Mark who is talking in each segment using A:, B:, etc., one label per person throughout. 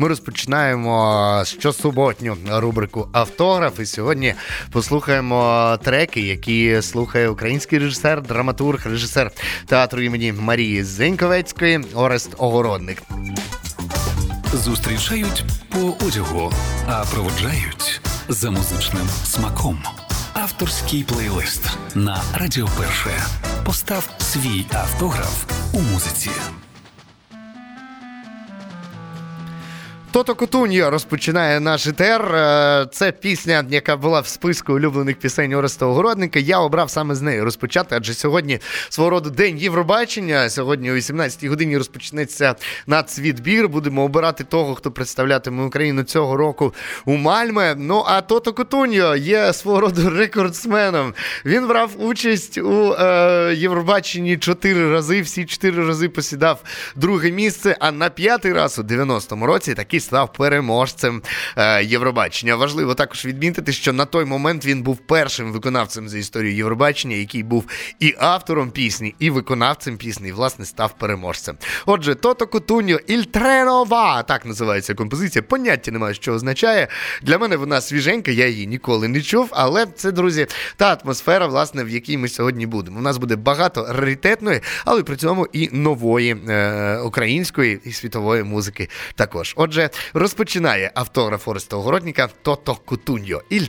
A: Ми розпочинаємо щосуботню рубрику Автограф. І сьогодні послухаємо треки, які слухає український режисер, драматург, режисер театру імені Марії Зеньковецької Орест Огородник.
B: Зустрічають по одягу, а проводжають за музичним смаком. Авторський плейлист на Радіо Перше. Постав свій автограф у музиці.
A: Тото Кутуньо розпочинає наш етер. Е, це пісня, яка була в списку улюблених пісень Ореста Огородника. Я обрав саме з неї розпочати, адже сьогодні свого роду день Євробачення. Сьогодні о 18-й годині розпочнеться нацвідбір. Будемо обирати того, хто представлятиме Україну цього року у Мальме. Ну а Тото Кутуньо є свого роду рекордсменом. Він брав участь у е, Євробаченні чотири рази. Всі чотири рази посідав друге місце. А на п'ятий раз у 90-му році такий став переможцем е, Євробачення. Важливо також відмітити, що на той момент він був першим виконавцем за історію Євробачення, який був і автором пісні, і виконавцем пісні, і власне став переможцем. Отже, Тото Кутуньо Іль Тренова, так називається композиція. Поняття немає, що означає. Для мене вона свіженька, я її ніколи не чув. Але це, друзі, та атмосфера, власне, в якій ми сьогодні будемо. У нас буде багато раритетної, але при цьому і нової е, української і світової музики також. Отже розпочинає автограф Ореста Огородника Тото Кутуньо. Іль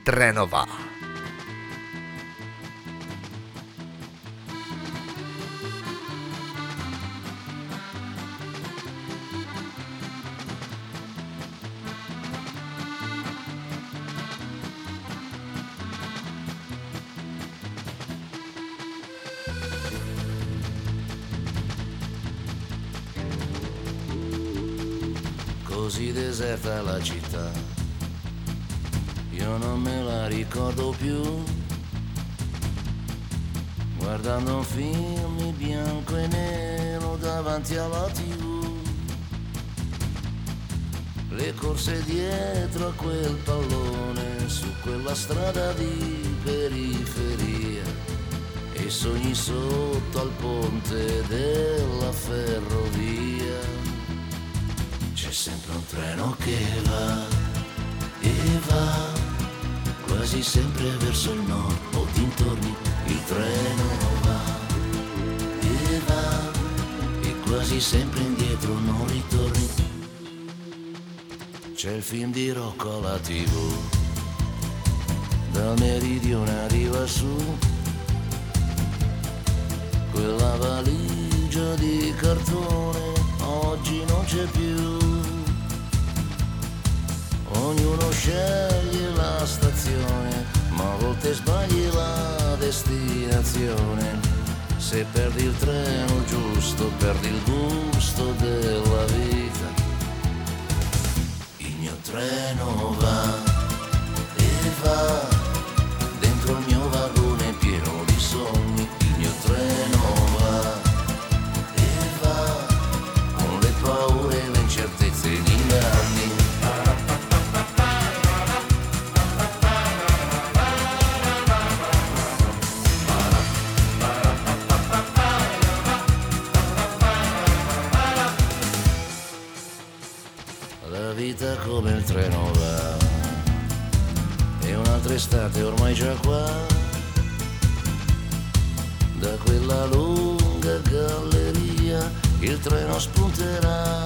C: così deserta la città. Io non me la ricordo più. Guardando un film bianco e nero davanti alla tv. Le corse dietro a quel pallone su quella strada di periferia. E sogni sotto al ponte della ferrovia sempre un treno che va e va quasi sempre verso il nord o dintorni il treno va e va e quasi sempre indietro non ritorni. C'è il film di Rocco alla tv dal meridione arriva su quella valigia di cartone. Oggi non c'è più ognuno sceglie la stazione, ma a volte sbagli la destinazione. Se perdi il treno giusto, perdi il gusto della vita. Il mio treno va e va vita come il treno va. E un'altra estate ormai già qua. Da quella lunga galleria il treno spunterà.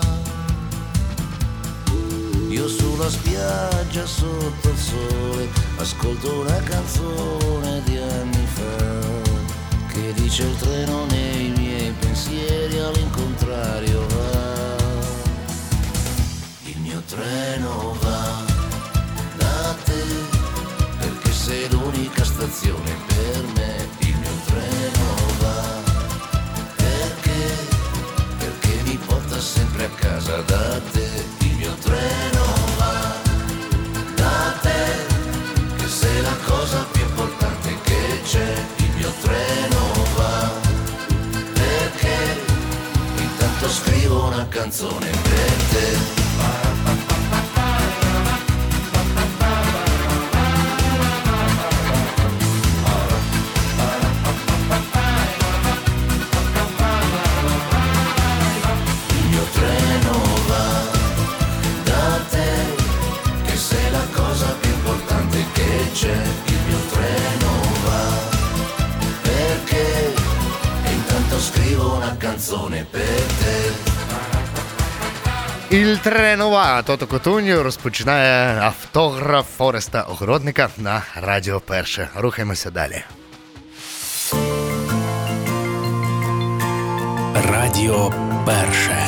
C: Io sulla spiaggia sotto il sole Ascolto una canzone di anni fa Che dice il treno nei miei pensieri all'incontrario treno va da te perché sei l'unica stazione per me. Il mio treno va perché, perché mi porta sempre a casa da te. Il mio treno va da te che sei la cosa più importante che c'è. Il mio treno va perché intanto scrivo una canzone per te. Canzone per te.
A: Il тренова Тото Котуньо розпочинає автограф Фореста Огородника на Радіо Перше. Рухаємося далі.
B: Радіо Перше.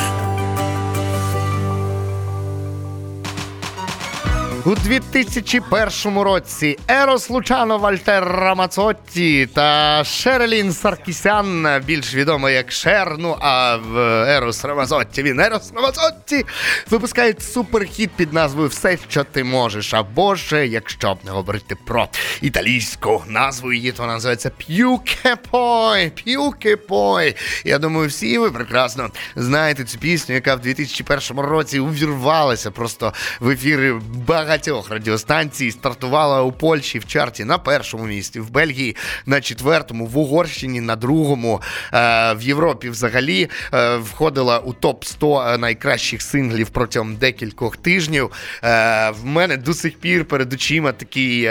A: У 2001 році Ерос Лучано Вальтер Рамацотті та Шерелін Саркісян, більш відомо як Шер, ну а в Ерос Рамазотті він Ерос Рамазотті, випускають суперхіт під назвою Все, що ти можеш. Або ж, якщо не говорити про італійську назву, її то називається П'юкепой. П'юкепой. Я думаю, всі ви прекрасно знаєте цю пісню, яка в 2001 році увірвалася просто в ефіри багатьох багатьох радіостанцій стартувала у Польщі в чарті на першому місці, в Бельгії на четвертому, в Угорщині на другому, е, в Європі взагалі е, входила у топ 100 найкращих синглів протягом декількох тижнів. Е, в мене до сих пір перед очима такий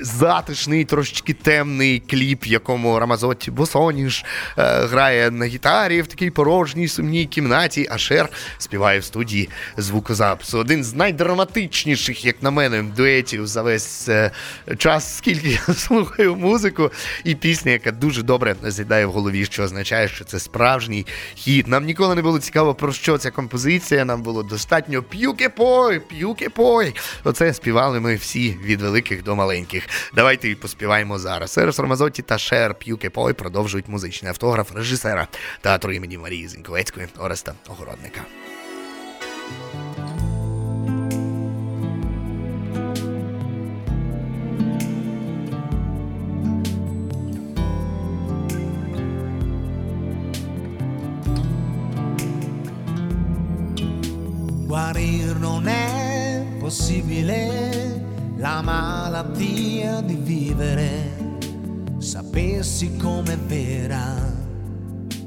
A: затишний, трошечки темний кліп, якому Рамазоті Босоніш е, грає на гітарі в такій порожній сумній кімнаті, а Шер співає в студії звукозапису. Один з найдраматичніших, як на мене, дуетів за весь е, час, скільки я слухаю музику, і пісня, яка дуже добре з'їдає в голові, що означає, що це справжній хіт. Нам ніколи не було цікаво, про що ця композиція. Нам було достатньо п'юке-пой, п'юке-пой. Оце співали ми всі від великих до маленьких. Давайте і поспіваємо зараз. Серес Ромазоті та Шер П'юке Пой продовжують музичний автограф режисера театру імені Марії Зіньковецької Ореста Огородника.
D: Guarir non è possibile la malattia di vivere, sapessi com'è vera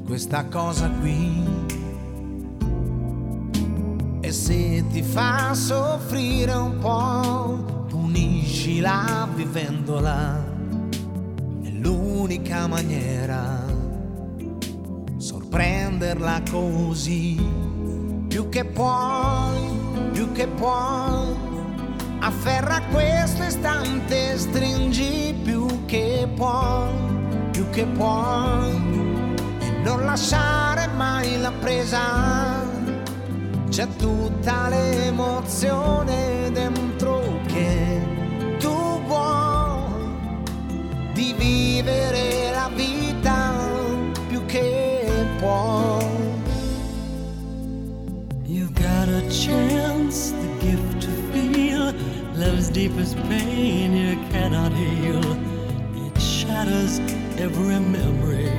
D: questa cosa qui. E se ti fa soffrire un po', puniscila vivendola. È l'unica maniera, sorprenderla così, più che puoi, più che puoi Afferra questo istante, stringi più che puoi, più che puoi, e non lasciare mai la presa. C'è tutta l'emozione dentro che tu vuoi di vivere la vita più che puoi.
E: You've got a chance, love's deepest pain you cannot heal. It shatters every memory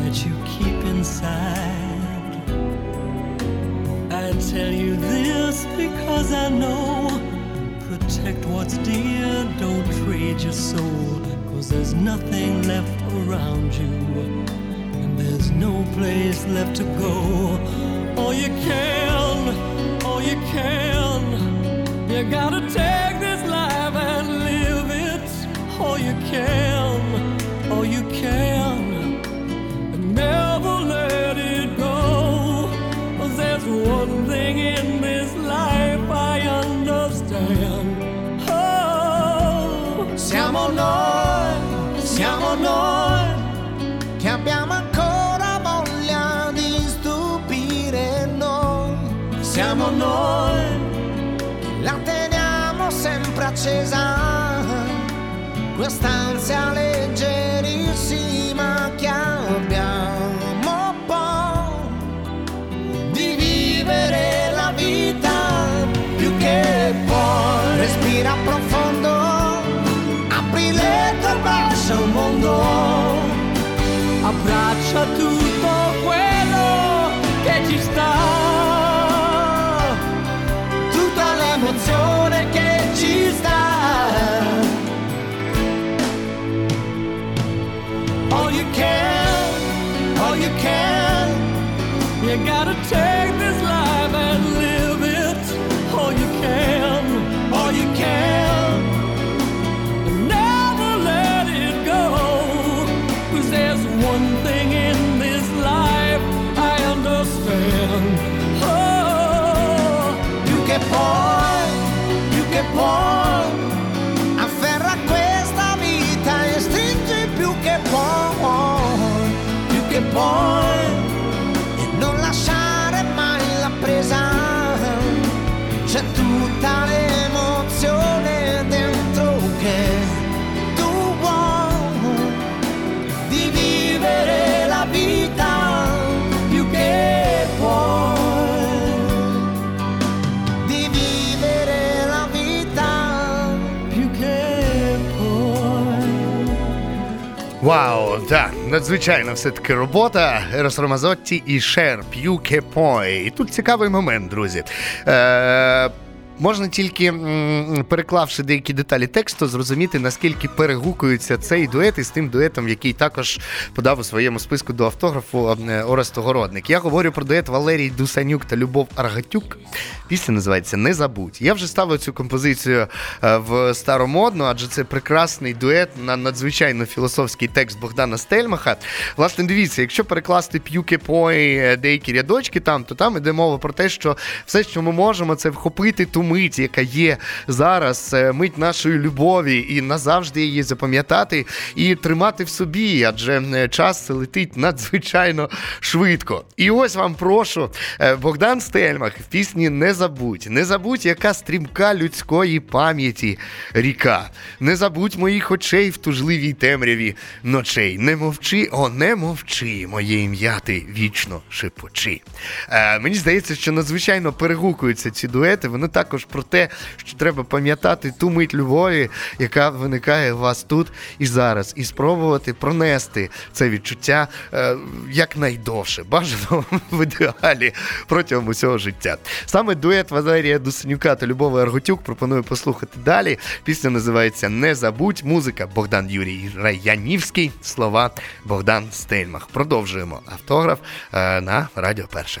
E: that you keep inside. I tell you this because I know. Protect what's dear, don't trade your soul. Cause there's nothing left around you. And there's no place left to go. All you can, all you can. You gotta take this life and live it all you can, all you can, and never let it go. There's one thing in this life I understand. Oh,
D: siamo noi, siamo noi stanza le
A: Вау, так, надзвичайна все-таки робота. Ерос Ромазотті і Шер П'ю Кепой. І тут цікавий момент, друзі. Е, Можна тільки переклавши деякі деталі тексту, зрозуміти, наскільки перегукується цей дует із тим дуетом, який також подав у своєму списку до автографу е, Орест Огородник. Я говорю про дует Валерій Дусанюк та Любов Аргатюк. Пісня називається Не забудь. Я вже ставив цю композицію е, в старомодну, адже це прекрасний дует на надзвичайно філософський текст Богдана Стельмаха. Власне, дивіться, якщо перекласти п'юки пой е, деякі рядочки там, то там іде мова про те, що все, що ми можемо, це вхопити ту мить, яка є зараз, е, мить нашої любові, і назавжди її запам'ятати і тримати в собі, адже е, час летить надзвичайно швидко. І ось вам прошу, е, Богдан Стельмах в пісні Не забудь, не забудь, яка стрімка людської пам'яті ріка. Не забудь моїх очей в тужливій темряві ночей. Не мовчи, о, не мовчи, моє ім'я ти вічно шепочи. Е, мені здається, що надзвичайно перегукуються ці дуети. Вони також про те, що треба пам'ятати ту мить любові, яка виникає у вас тут і зараз, і спробувати пронести це відчуття е, якнайдовше, бажано в ідеалі протягом усього життя. Саме дует Валерія Дусенюка та Любови Аргутюк пропоную послухати далі. Пісня називається Не забудь. Музика Богдан Юрій Раянівський, слова Богдан Стельмах. Продовжуємо автограф е, на Радіо Перше.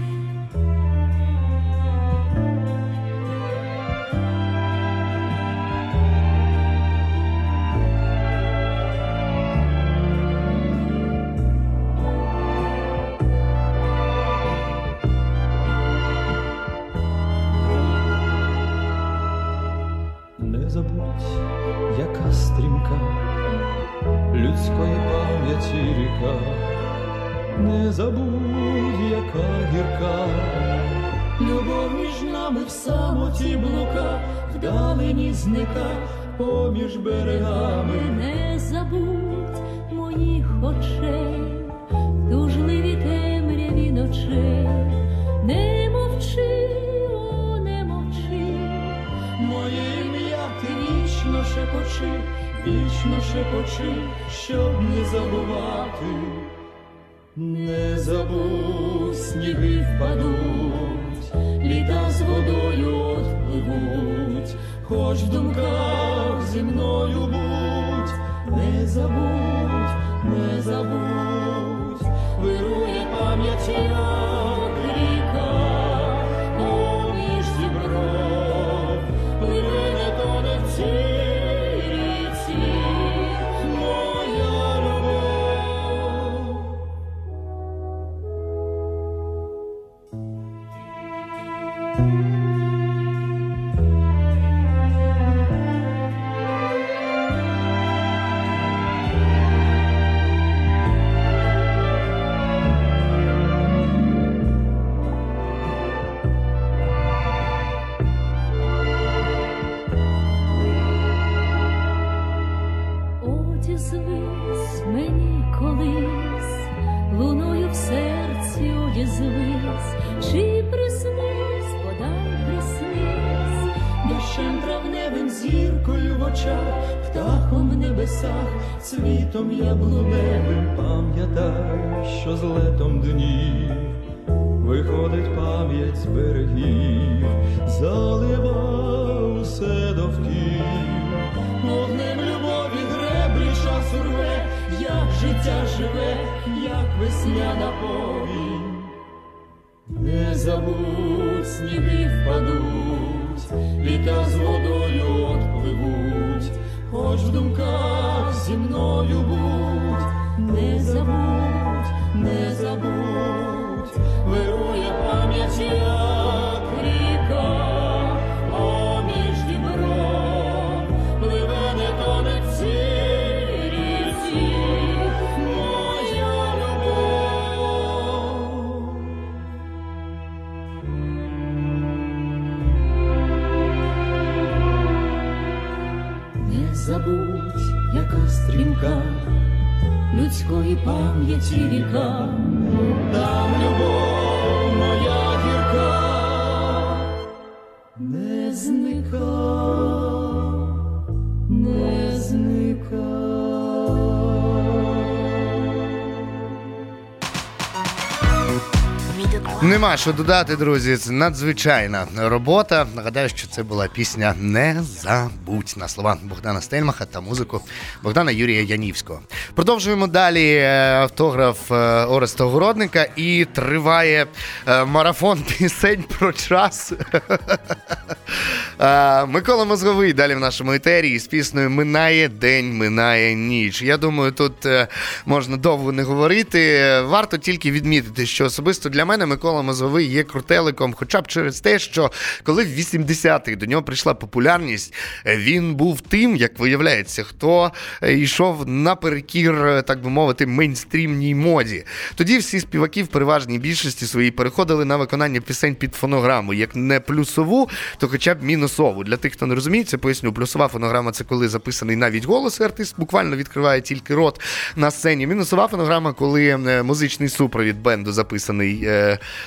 F: Забудь, яка стрімка. Людської пам'яті ріка, не забудь, яка гірка, любов між нами в самоті блука, вдалині зника поміж берегами.
G: Не забудь моїх очей, тужливі темряві ночей, не
F: шепочи, вічно шепочи, щоб не забувати. Не забудь, сніги впадуть, літа з водою отпливуть, хоч в думках зі мною будь, не забудь, не забудь, вирує пам'ять цвітом яблуневим пам'ятай, що з летом днів виходить пам'ять з берегів, залива усе довків, вогнем любові греблі час урве, як життя живе, як весняна повінь. Не забудь, сніги впадуть, літа з водою отпливуть, хоч в думках зі мною будь, не забудь, не забудь, вирує пам'ять стрімка людської пам'яті ріка, там любов
A: Нема що додати, друзі. Це надзвичайна робота. Нагадаю, що це була пісня Не забудь на слова Богдана Стельмаха та музику Богдана Юрія Янівського. Продовжуємо далі е, автограф е, Ореста Городника і триває е, марафон пісень про час. Микола Мозговий далі в нашому етері з піснею Минає день, минає ніч. Я думаю, тут можна довго не говорити. Варто тільки відмітити, що особисто для мене Микола Мозговий є крутеликом, хоча б через те, що коли в 80-х до нього прийшла популярність, е, він був тим, як виявляється, хто е, йшов наперекір, е, так би мовити, мейнстрімній моді. Тоді всі співаки в переважній більшості своїй переходили на виконання пісень під фонограму, як не плюсову, то хоча б мінусову. Для тих, хто не розуміє, це поясню. Плюсова фонограма це коли записаний навіть голос, і артист буквально відкриває тільки рот на сцені. Мінусова фонограма, коли музичний супровід бенду записаний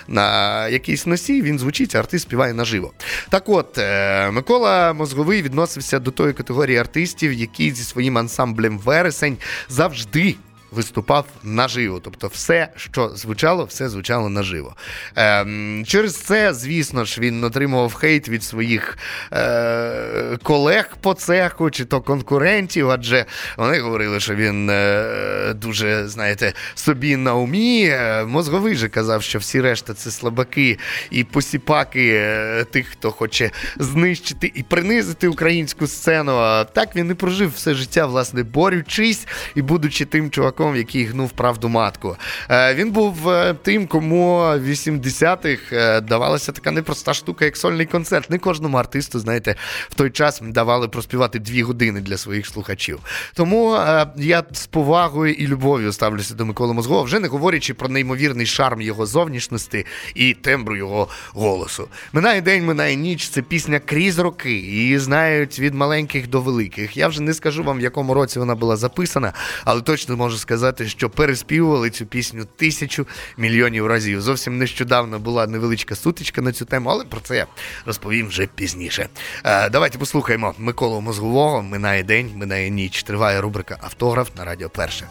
A: на якийсь носій, він звучить, артист співає наживо. Так от, е, Микола Мозговий відносився до тої категорії артистів, які зі своїм ансамблем вересень завжди. Виступав наживо, тобто все, що звучало, все звучало наживо. Ем, через це, звісно ж, він отримував хейт від своїх е, колег по цеху чи то конкурентів, адже вони говорили, що він е, дуже, знаєте, собі на умі. Е, Мозговий же казав, що всі решта це слабаки і посіпаки е, тих, хто хоче знищити і принизити українську сцену. А так він і прожив все життя, власне, борючись і будучи тим чуваком, який гнув правду матку. Е, Він був е, тим, кому в 80-х е, давалася така непроста штука, як сольний концерт. Не кожному артисту, знаєте, в той час давали проспівати дві години для своїх слухачів. Тому я з повагою і любов'ю ставлюся до Миколи Мозгова, вже не говорячи про неймовірний шарм його зовнішності і тембру його голосу. Минає день, минає ніч. Це пісня крізь роки. Її знають від маленьких до великих. Я вже не скажу вам, в якому році вона була записана, але точно можу сказати, що переспівували цю пісню тисячу мільйонів разів. Зовсім нещодавно була невеличка сутичка на цю тему, але про це я розповім вже пізніше. Е, давайте послухаємо Миколу Мозгового. Минає день, минає ніч. Триває рубрика Автограф на Радіо Перше.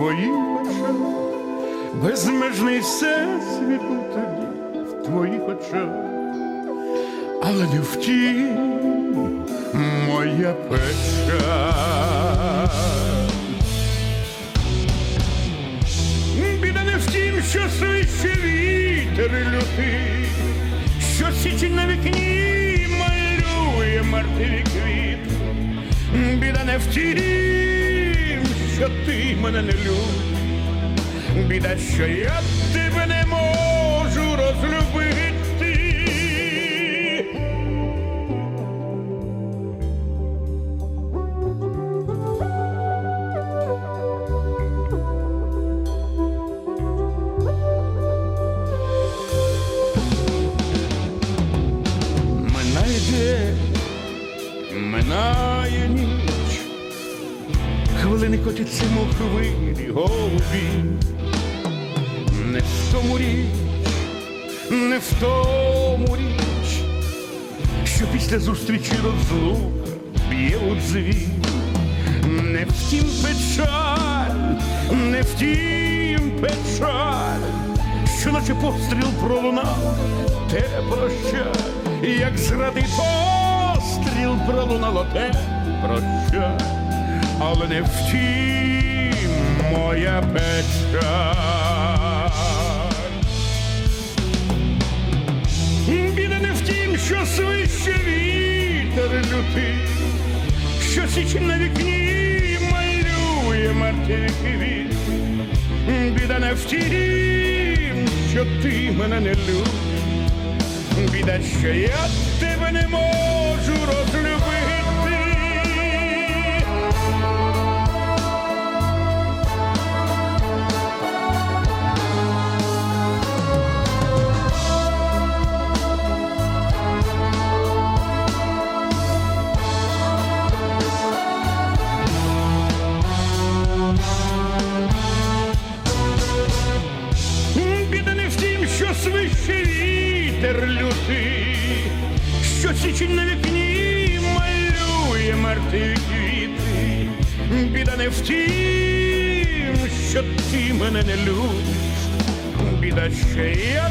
H: Твоїх очах. Безмежний всесвіт був тоді в твоїх очах, але не втім моя печаль. Біда не в тім, що свище вітер лютий, що січень на вікні малює мертві квіт. Біда не в тім, що ти мене не любиш. Біда, що я Не в тому річ, не в тому річ, що після зустрічі розлука б'є у дзвін. Не втім печаль, не втім печаль, що наче постріл пролунав, те прощай, як зради постріл пролунало те прощай, але не втім моя печаль. Біда не в тім, що свище вітер лютий, що січ на вікні малює мертві квіти. Біда не в тім, що ти мене не любиш. Біда, що я тебе не можу розлюбити. Свище вітер лютий, що січень на вікні малює мертві квіти. Біда не в тім, що ти мене не любиш. Біда, ще я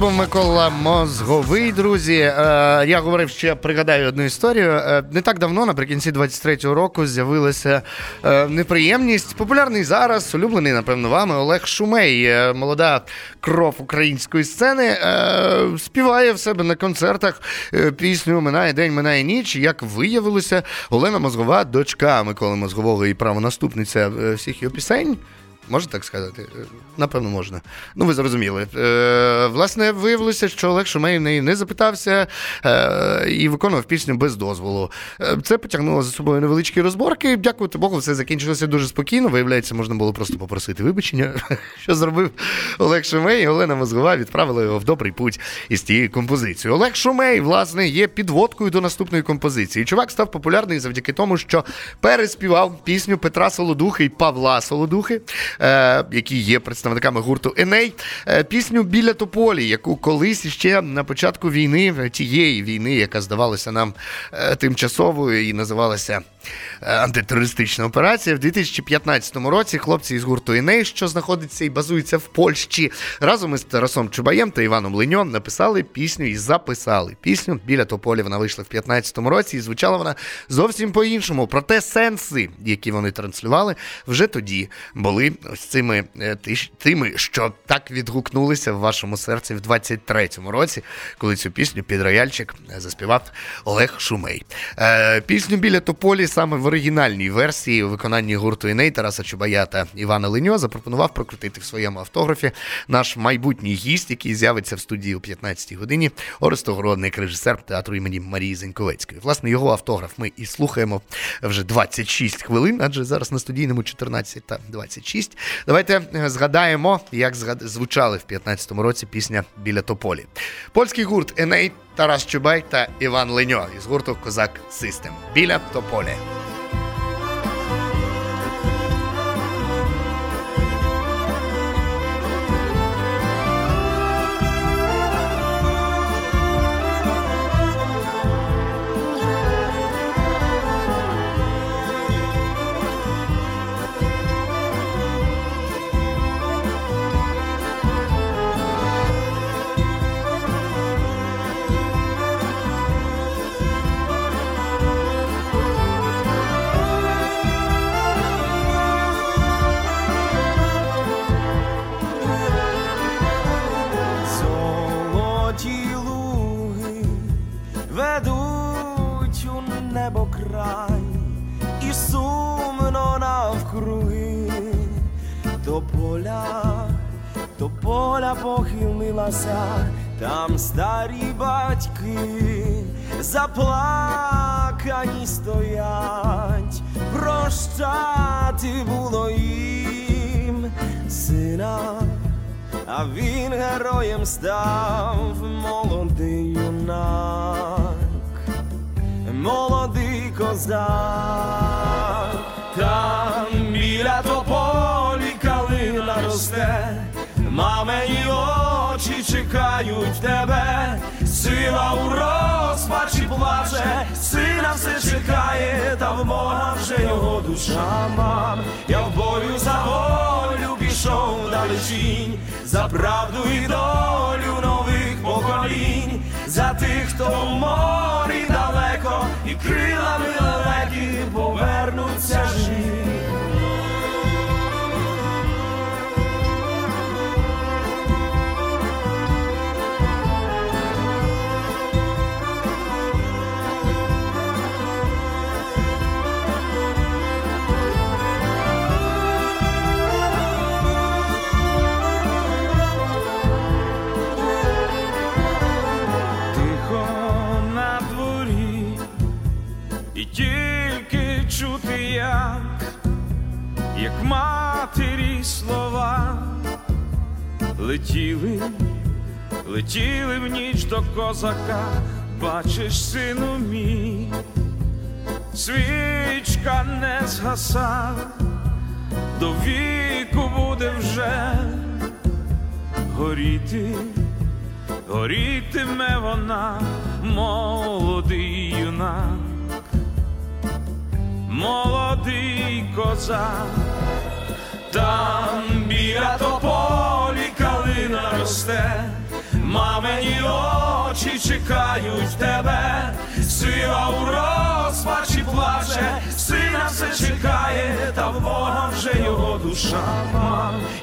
A: був Микола Мозговий, друзі. Е, я говорив, що я пригадаю одну історію. Е, не так давно, наприкінці 23-го року, з'явилася е, неприємність. Популярний зараз, улюблений, напевно, вами Олег Шумей, молода кров української сцени, співає в себе на концертах пісню Минає день, минає ніч. Як виявилося, Олена Мозгова, дочка Миколи Мозгового і правонаступниця всіх його пісень. Можна так сказати? Е, Напевно, можна. Ну, ви зрозуміли. Е, власне, виявилося, що Олег Шумей в неї не запитався е, і виконував пісню без дозволу. Це потягнуло за собою невеличкі розборки. Дякувати Богу, все закінчилося дуже спокійно. Виявляється, можна було просто попросити вибачення, що зробив Олег Шумей. І Олена Мозгова відправила його в добрий путь із тією композицією. Олег Шумей, власне, є підводкою до наступної композиції. Чувак став популярний завдяки тому, що переспівав пісню Петра Солодухи і Павла Солодухи, які є представниками гурту Еней. Е, пісню Біля Тополі, яку колись ще на початку війни, тієї війни, яка здавалася нам е, тимчасовою і називалася е, антитерористична операція. В 2015 році хлопці із гурту Еней, що знаходиться і базується в Польщі, разом із Тарасом Чубаєм та Іваном Леньом написали пісню і записали пісню. Біля Тополі вона вийшла в 2015 році, і звучала вона зовсім по-іншому. Проте сенси, які вони транслювали, вже тоді були ось цими е, тими, що так відгукнулися в вашому серці в 23-му році, коли цю пісню під рояльчик е, заспівав Олег Шумей. Е, пісню біля Тополі саме в оригінальній версії у виконанні гурту Іней Тараса Чубая та Івана Леньо запропонував прокрутити в своєму автографі наш майбутній гість, який з'явиться в студії о 15-й годині. Орест Огородник, режисер театру імені Марії Зеньковецької. Власне, його автограф ми і слухаємо вже 26 хвилин, адже зараз на студійному 14 та 26. Давайте е, згадаємо, як звучали в 15-му році пісня біля Тополі. Польський гурт Еней, Тарас Чубай та Іван Леньо із гурту Козак Систем. Біля Тополі.
I: Поля, до поля похилилася, там старі батьки заплакані стоять, прощати було їм сина, а він героєм став молодий юнак. Молодий козак, там очі чекають тебе, сила у розпачі плаче, сина все чекає, та в Бога вже його душа мам. Я в бою за волю пішов далечінь, за правду і долю нових поколінь, за тих, хто в морі далеко, і крилами лелеки повернуться живі. Як матері слова. Летіли, летіли в ніч до козака, бачиш, сину мій, свічка не згаса, до віку буде вже горіти горітиме вона, молодий юнак, молодий козак, там біля тополі калина росте, мамині очі чекають тебе, сила у розпачі плаче, сина все чекає, та в Бога вже його душа.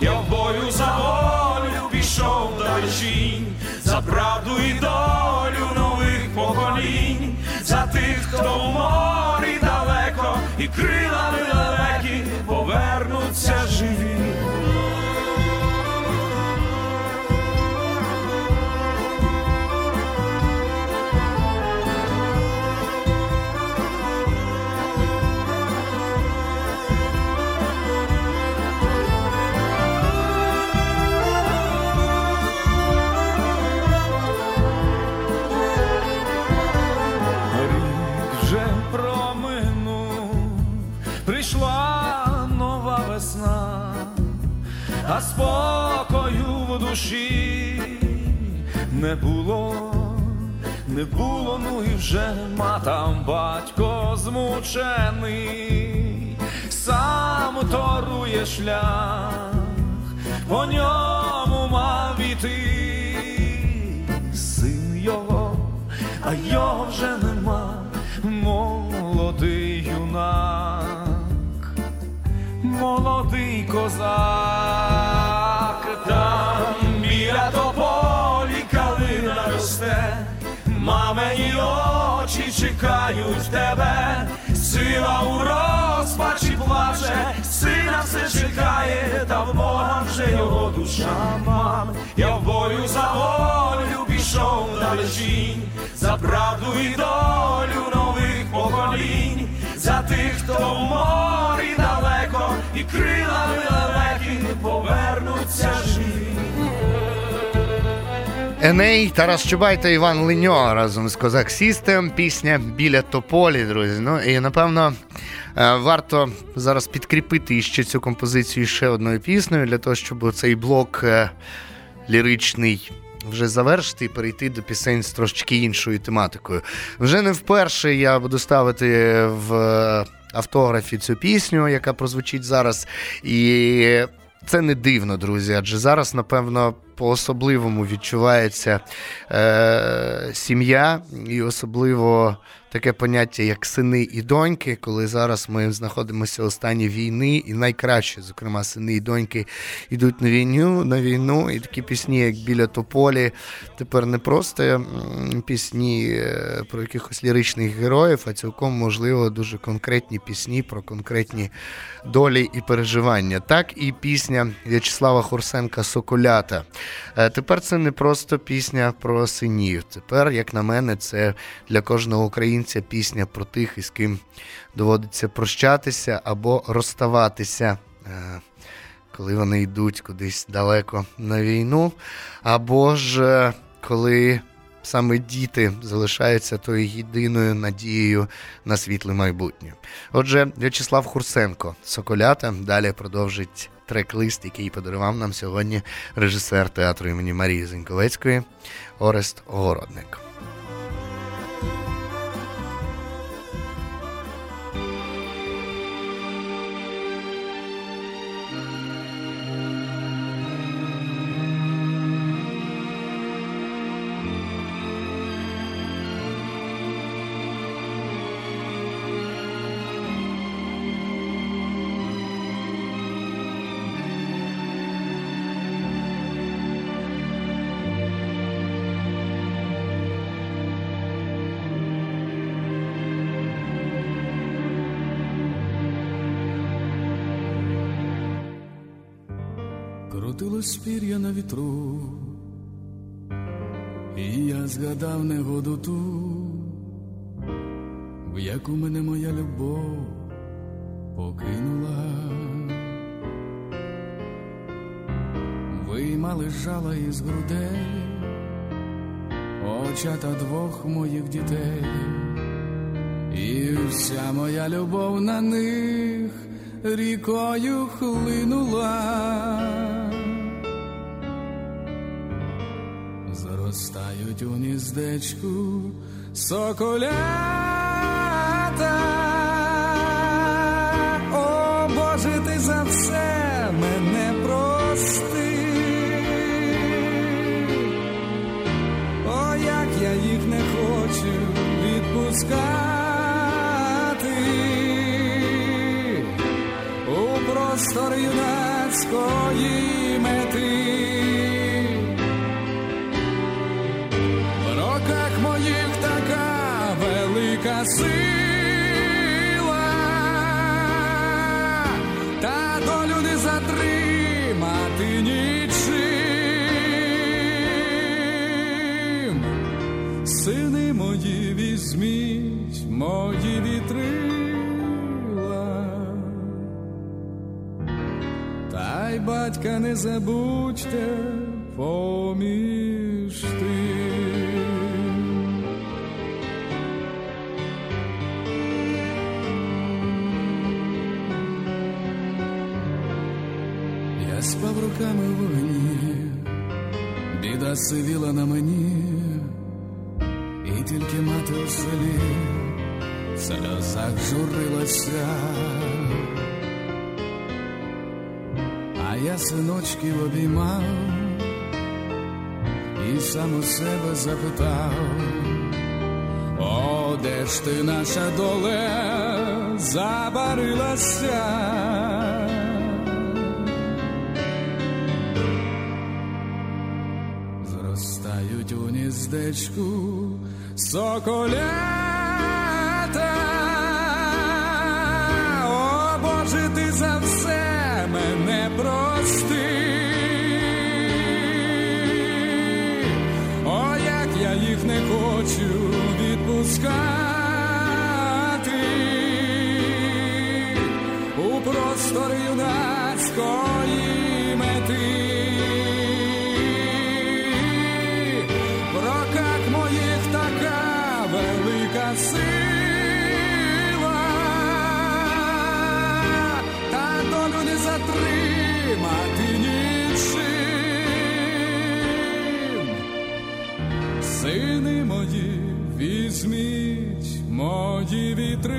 I: Я в бою за волю пішов далечінь, за правду і долю нових поколінь, за тих, хто в морі і крилами далекі повернуться спокою в душі не було, не було, ну і вже матам батько змучений, сам торує шлях, по ньому мав іти. Син його а його вже нема, молодий юнак, молодий козак, там біля тополі калина росте, мамині очі чекають тебе, сила у розпачі плаче, сина все чекає, та в Бога вже його душа. Мам. Я в бою за волю пішов далечінь, за правду і долю нових поколінь, за тих, хто в морі далеко,
A: Еней, Тарас Чубай та Іван Леньо разом з Козак Сістем. Пісня біля тополі, друзі. Ну і напевно е, варто зараз підкріпити ще цю композицію ще одною піснею для того, щоб цей блок е, ліричний. Вже завершити і перейти до пісень з трошечки іншою тематикою. Вже не вперше я буду ставити в автографі цю пісню, яка прозвучить зараз. І це не дивно, друзі, адже зараз, напевно, по-особливому відчувається е, сім'я, і особливо таке поняття, як сини і доньки, коли зараз ми знаходимося у стані війни, і найкраще, зокрема, сини і доньки йдуть на війну, на війну, і такі пісні, як біля тополі, тепер не просто пісні е, про якихось ліричних героїв, а цілком можливо дуже конкретні пісні про конкретні долі і переживання. Так і пісня В'ячеслава Хорсенка Соколята. Е, тепер це не просто пісня про синів. Тепер, як на мене, це для кожного українця пісня про тих, із ким доводиться прощатися або розставатися. Е, коли вони йдуть кудись далеко на війну, або ж е, коли саме діти залишаються тою єдиною надією на світле майбутнє. Отже, В'ячеслав Хурсенко, Соколята, далі продовжить трек-лист, який подарував нам сьогодні режисер театру імені Марії Зеньковецької Орест Огородник.
J: Крутилось пір'я на вітру, і я згадав негоду ту, в яку мене моя любов покинула, виймали жала із грудей, очата двох моїх дітей, і вся моя любов на них рікою хлинула. Зростають у гніздечку соколята. О, Боже, ти за все мене прости. О, як я їх не хочу відпускати у простор юнацької сила, та долю не затримати нічим. Сини мої візьміть мої вітрила, та й батька не забудьте поміж тим. Спав руками вогні, біда сивіла на мені, і тільки мати у селі в сльозах журилася. А я синочків обіймав і сам у себе запитав, о, де ж ти наша доле забарилася? Гніздечку соколята. О, Боже, ти за все мене прости. О, як я їх не хочу відпускати у простор юнацької візьміть моді вітрила,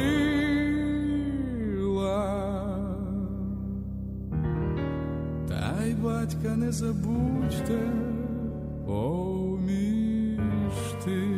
J: та й батька не забудьте
H: поміж тим.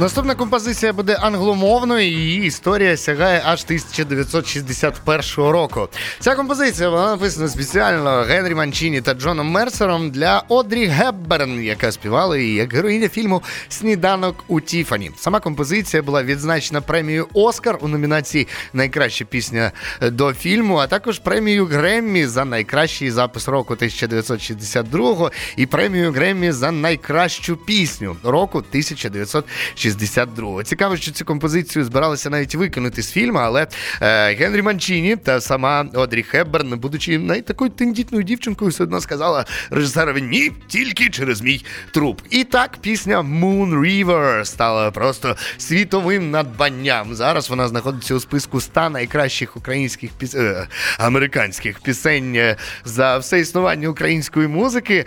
A: Наступна композиція буде англомовною, і її історія сягає аж 1961 року. Ця композиція вона написана спеціально Генрі Манчіні та Джоном Мерсером для Одрі Гебберн, яка співала її як героїня фільму Сніданок у Тіфані. Сама композиція була відзначена премією Оскар у номінації Найкраща пісня до фільму, а також премією Греммі за найкращий запис року 1962 і премію Греммі за найкращу пісню року 1962. Цікаво, що цю композицію збиралися навіть викинути з фільму, але е, Генрі Манчіні та сама Одрі Хепберн, будучи навіть такою тендітною дівчинкою, все одно сказала режисерові ні, тільки через мій труп. І так пісня Moon River стала просто світовим надбанням. Зараз вона знаходиться у списку 100 найкращих українських піс... е, американських пісень е, за все існування української музики.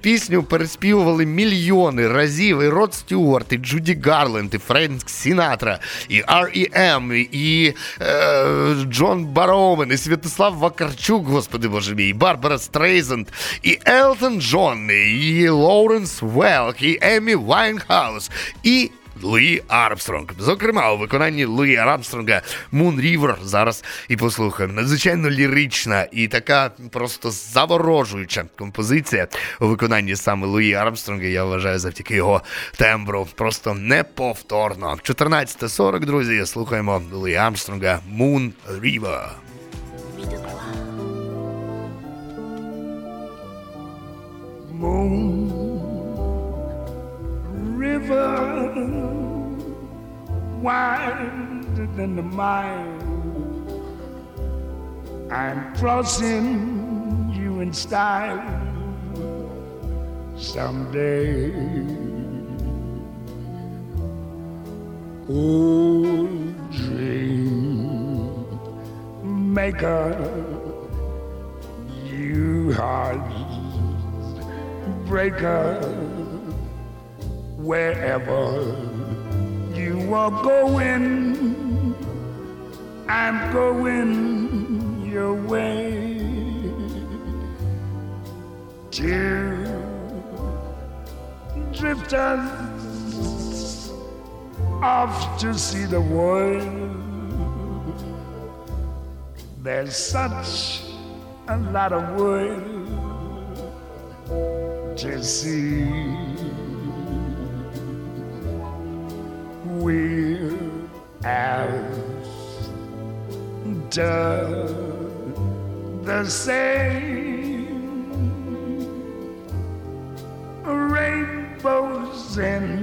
A: Пісню переспівували мільйони разів і Род Стюарт, і Джуді Гарленд, і Френк Сінатра, і R.E.M., і е, Джон Бароумен, і Святослав Вакарчук, господи боже мій, і Барбара Стрейзенд, і Елтон Джон, і Лоуренс Велк, і Емі Вайнхаус, і Луї Армстронг. Зокрема, у виконанні Луї Армстронга Moon River зараз і послухаємо. Надзвичайно лірична і така просто заворожуюча композиція у виконанні саме Луї Армстронга. Я вважаю завдяки його тембру. Просто неповторно. 14.40, друзі, слухаємо Луї Армстронга Moon River.
K: wider than the mile. I'm crossing you in style someday. Oh, dream maker, you heart breaker wherever you are going, I'm going your way to drifters off to see the world. There's such a lot of world to see. We're after the same rainbows in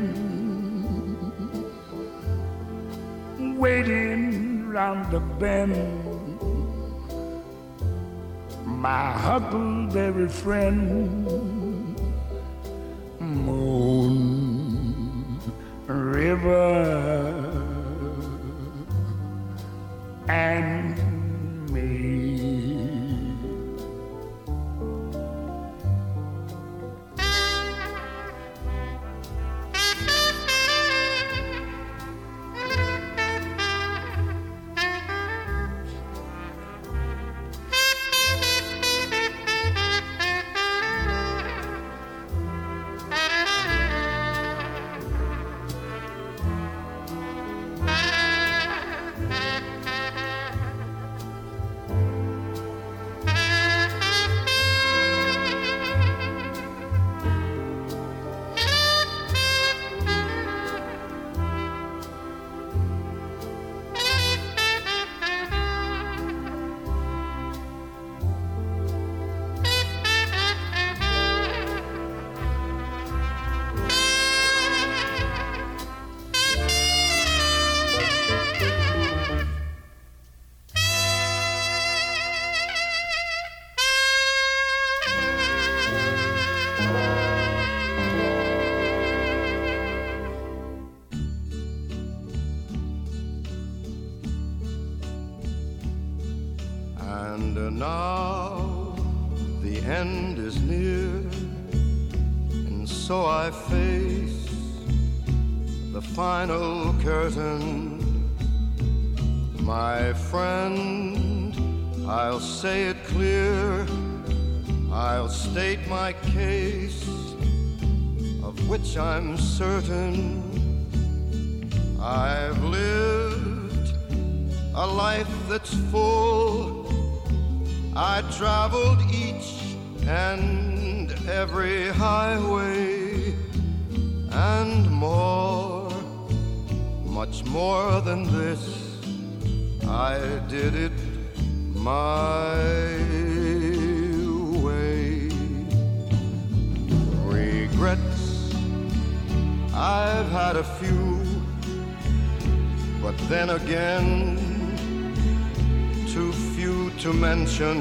K: waiting round the bend. My huckleberry friend
H: river. And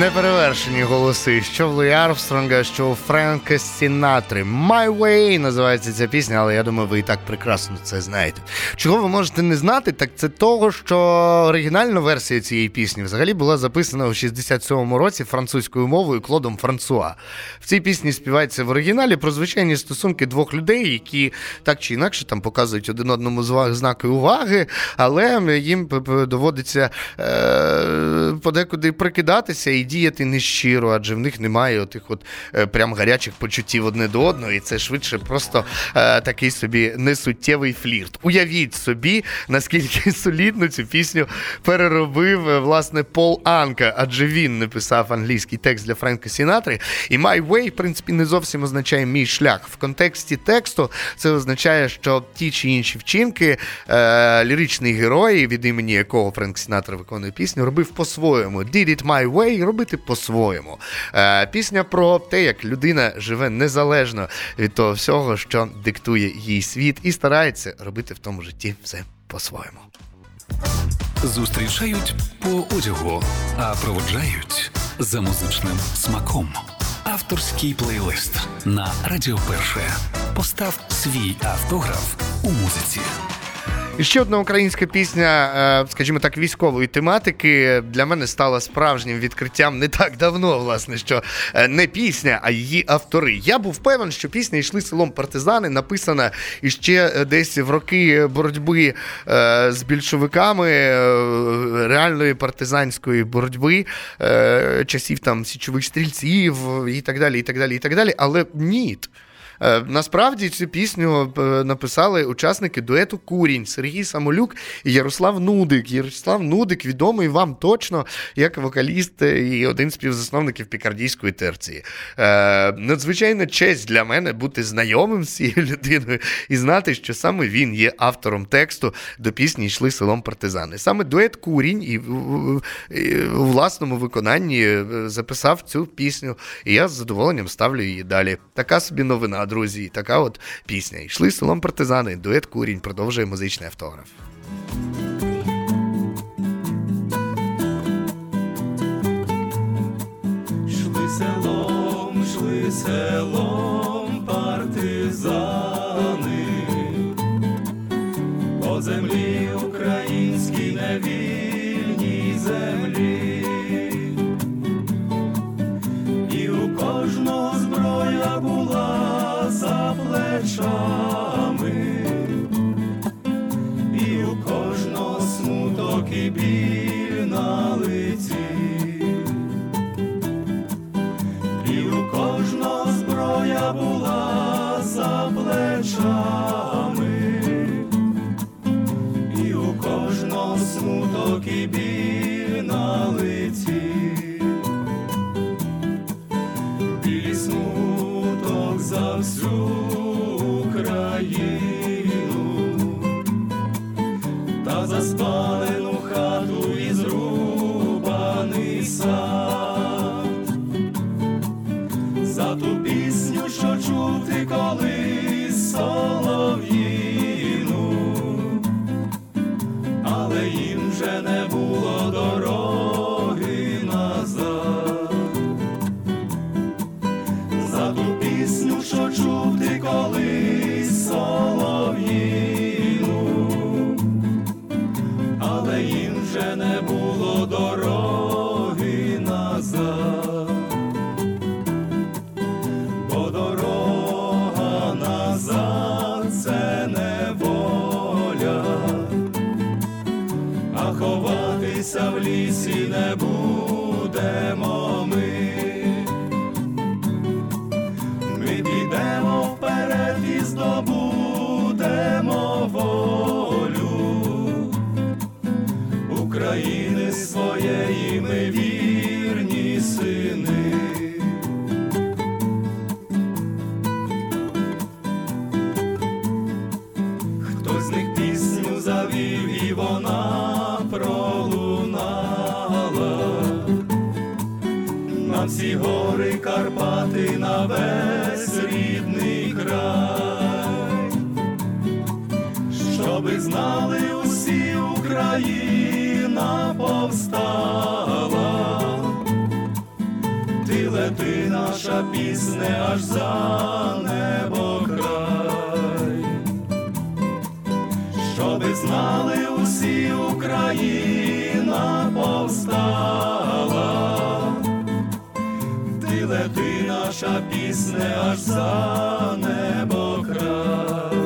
A: Неперевершені голоси, що в Луї Армстронга, що у Френка Сінатри. My Way називається ця пісня, але я думаю, ви і так прекрасно це знаєте. Чого ви можете не знати, так це того, що оригінальна версія цієї пісні взагалі була записана у 67-му році французькою мовою Клодом Франсуа. В цій пісні співається в оригіналі про звичайні стосунки двох людей, які так чи інакше там показують один одному знаки уваги, але їм доводиться е- подекуди прикидатися і діяти нещиро, адже в них немає отих от е, прям гарячих почуттів одне до одного, і це швидше просто е, такий собі несуттєвий флірт. Уявіть собі, наскільки солідно цю пісню переробив е, власне Пол Анка, адже він написав англійський текст для Френка Сінатри. І My Way, в принципі, не зовсім означає мій шлях. В контексті тексту це означає, що ті чи інші вчинки е, ліричний герой, від імені якого Френк Сінатра виконує пісню, робив по-своєму. Did it my way, робити по-своєму. Е, Пісня про те, як людина живе незалежно від того всього, що диктує їй світ, і старається робити в тому житті все по-своєму.
B: Зустрічають по одягу, а проводжають за музичним смаком. Авторський плейлист на Радіо Перше. Постав свій автограф у музиці.
A: І ще одна українська пісня, е, скажімо так, військової тематики для мене стала справжнім відкриттям не так давно, власне, що е, не пісня, а її автори. Я був певен, що пісня йшли селом партизани, написана іще е, десь в роки боротьби з більшовиками, реальної партизанської боротьби, часів там січових стрільців і так далі, і так далі, і так далі. Але ні. Е, насправді цю пісню е, написали учасники дуету Курінь Сергій Самолюк і Ярослав Нудик. Ярослав Нудик відомий вам точно як вокаліст і один з співзасновників пікардійської терції. Е, надзвичайна честь для мене бути знайомим з цією людиною і знати, що саме він є автором тексту до пісні Йшли селом партизани. Саме дует Курінь і у власному виконанні записав цю пісню, і я з задоволенням ставлю її далі. Така собі новина друзі. Така от пісня. Йшли селом партизани, дует курінь, продовжує музичний автограф.
L: Шли селом, шли селом вона пролунала. На всі гори Карпати на весь рідний край, щоби знали усі Україна повстала, Ти наша пісня аж за небо край, знали усі Україна повстала, ти лети наша пісня аж за небо край.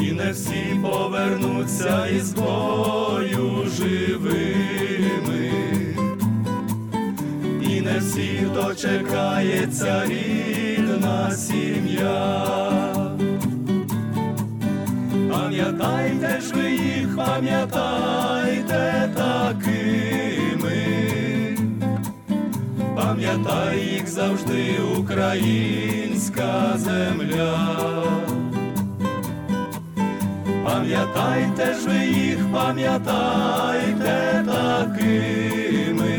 L: І не всі повернуться із бою живими, і не всі дочекається рідна сім'я. Пам'ятайте ж ви їх, пам'ятайте такими, пам'ятай їх завжди українська земля. Пам'ятайте ж ви їх, пам'ятайте такими,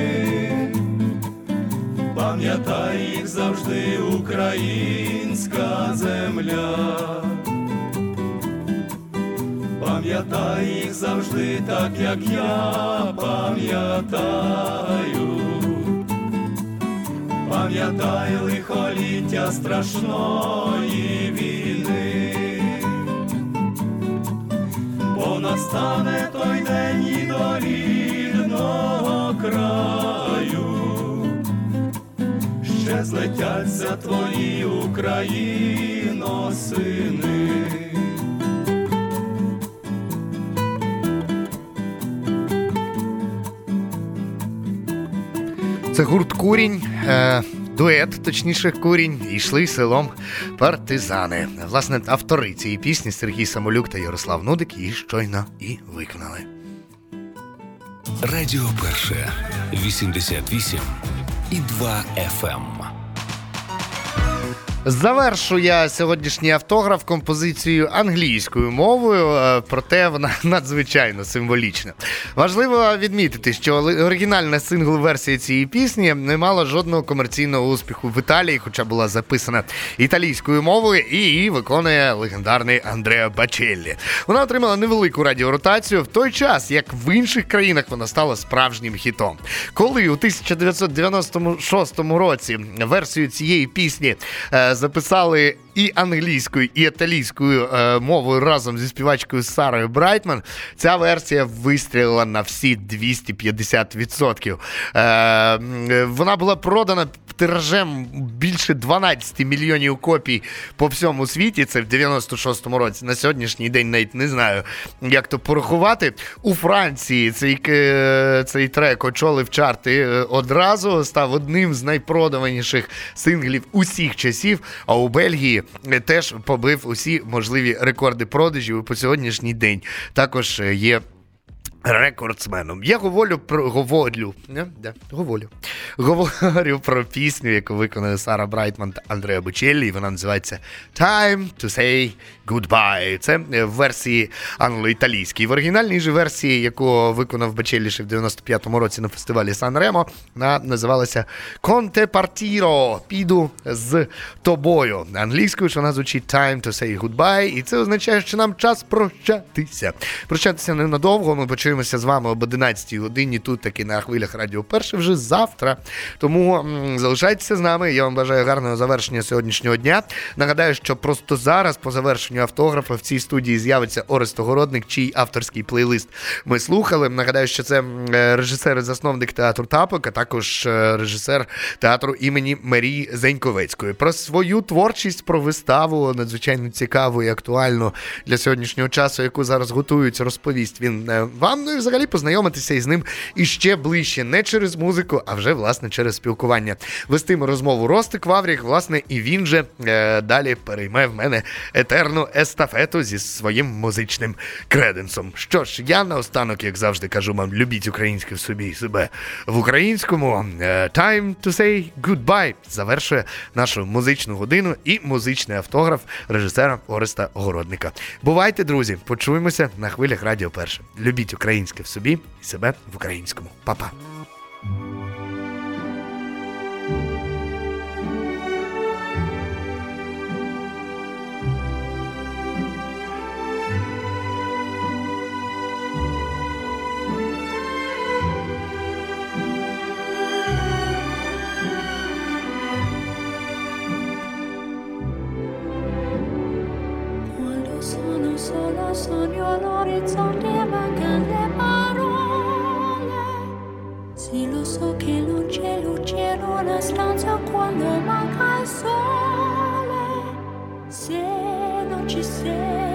L: пам'ятай їх завжди українська земля. Пам'ятай їх завжди так, як я пам'ятаю. Пам'ятай лихоліття страшної війни бо настане той день і до рідного краю, ще злетяться твої Україно сини.
A: Це гурт курінь. Е... Дует, точніше, курінь, і йшли селом партизани. Власне, автори цієї пісні Сергій Самолюк та Ярослав Нудик її щойно і виконали.
B: Радіо Перше 88 і 2 FM.
A: Завершу я сьогоднішній автограф композицією англійською мовою, е, проте вона надзвичайно символічна. Важливо відмітити, що оригінальна сингл-версія цієї пісні не мала жодного комерційного успіху в Італії, хоча була записана італійською мовою, і її виконує легендарний Андреа Бачеллі. Вона отримала невелику радіоротацію в той час, як в інших країнах вона стала справжнім хітом. Коли у 1996 році версію цієї пісні е, записали і англійською, і італійською е, мовою разом зі співачкою Сарою Брайтман. Ця версія вистрілила на всі 250%. Е, вона була продана тиражем більше 12 мільйонів копій по всьому світі. Це в 96-му році. На сьогоднішній день навіть не знаю, як то порахувати. У Франції цей е, цей трек очолив чарти е, одразу, став одним з найпродаваніших синглів усіх часів. А у Бельгії теж побив усі можливі рекорди продажів і по сьогоднішній день. Також є. Рекордсменом. Я говорю про говорю. Не? Да, говорю. Говорю про пісню, яку виконує Сара Брайтман та Андреа Бучеллі, і вона називається Time to Say Goodbye. Це в версії англо-італійській. В оригінальній же версії, яку виконав Бачеллі ще в 95-му році на фестивалі Сан Ремо, вона називалася Conte Partiro. Піду з тобою. Англійською ж вона звучить Time to Say Goodbye. І це означає, що нам час прощатися. Прощатися ненадовго. Ми почали почуємося з вами об 11 годині. Тут таки на хвилях Радіо Перше вже завтра. Тому залишайтеся з нами. Я вам бажаю гарного завершення сьогоднішнього дня. Нагадаю, що просто зараз, по завершенню автографа, в цій студії з'явиться Орест Огородник, чий авторський плейлист ми слухали. Нагадаю, що це е, режисер і засновник театру Тапок, а також е, режисер театру імені Марії Зеньковецької. Про свою творчість, про виставу надзвичайно цікаву і актуальну для сьогоднішнього часу, яку зараз готують, розповість він е, ну і взагалі познайомитися із ним іще ближче, не через музику, а вже власне через спілкування. Вестиме розмову Ростик Вавріх, власне, і він же е, далі перейме в мене етерну естафету зі своїм музичним креденсом. Що ж, я наостанок, як завжди, кажу вам, любіть українське в собі і себе в українському. Е, time to say goodbye завершує нашу музичну годину і музичний автограф режисера Ореста Городника. Бувайте, друзі, почуємося на хвилях Радіо Перше. Любіть українське в собі і себе в українському. Па-па.
G: sono solo sogno all'orizzonte mancano le parole. Sì lo so che non c'è luce in una stanza quando manca il sole. Se non ci sei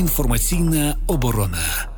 B: інформаційна оборона.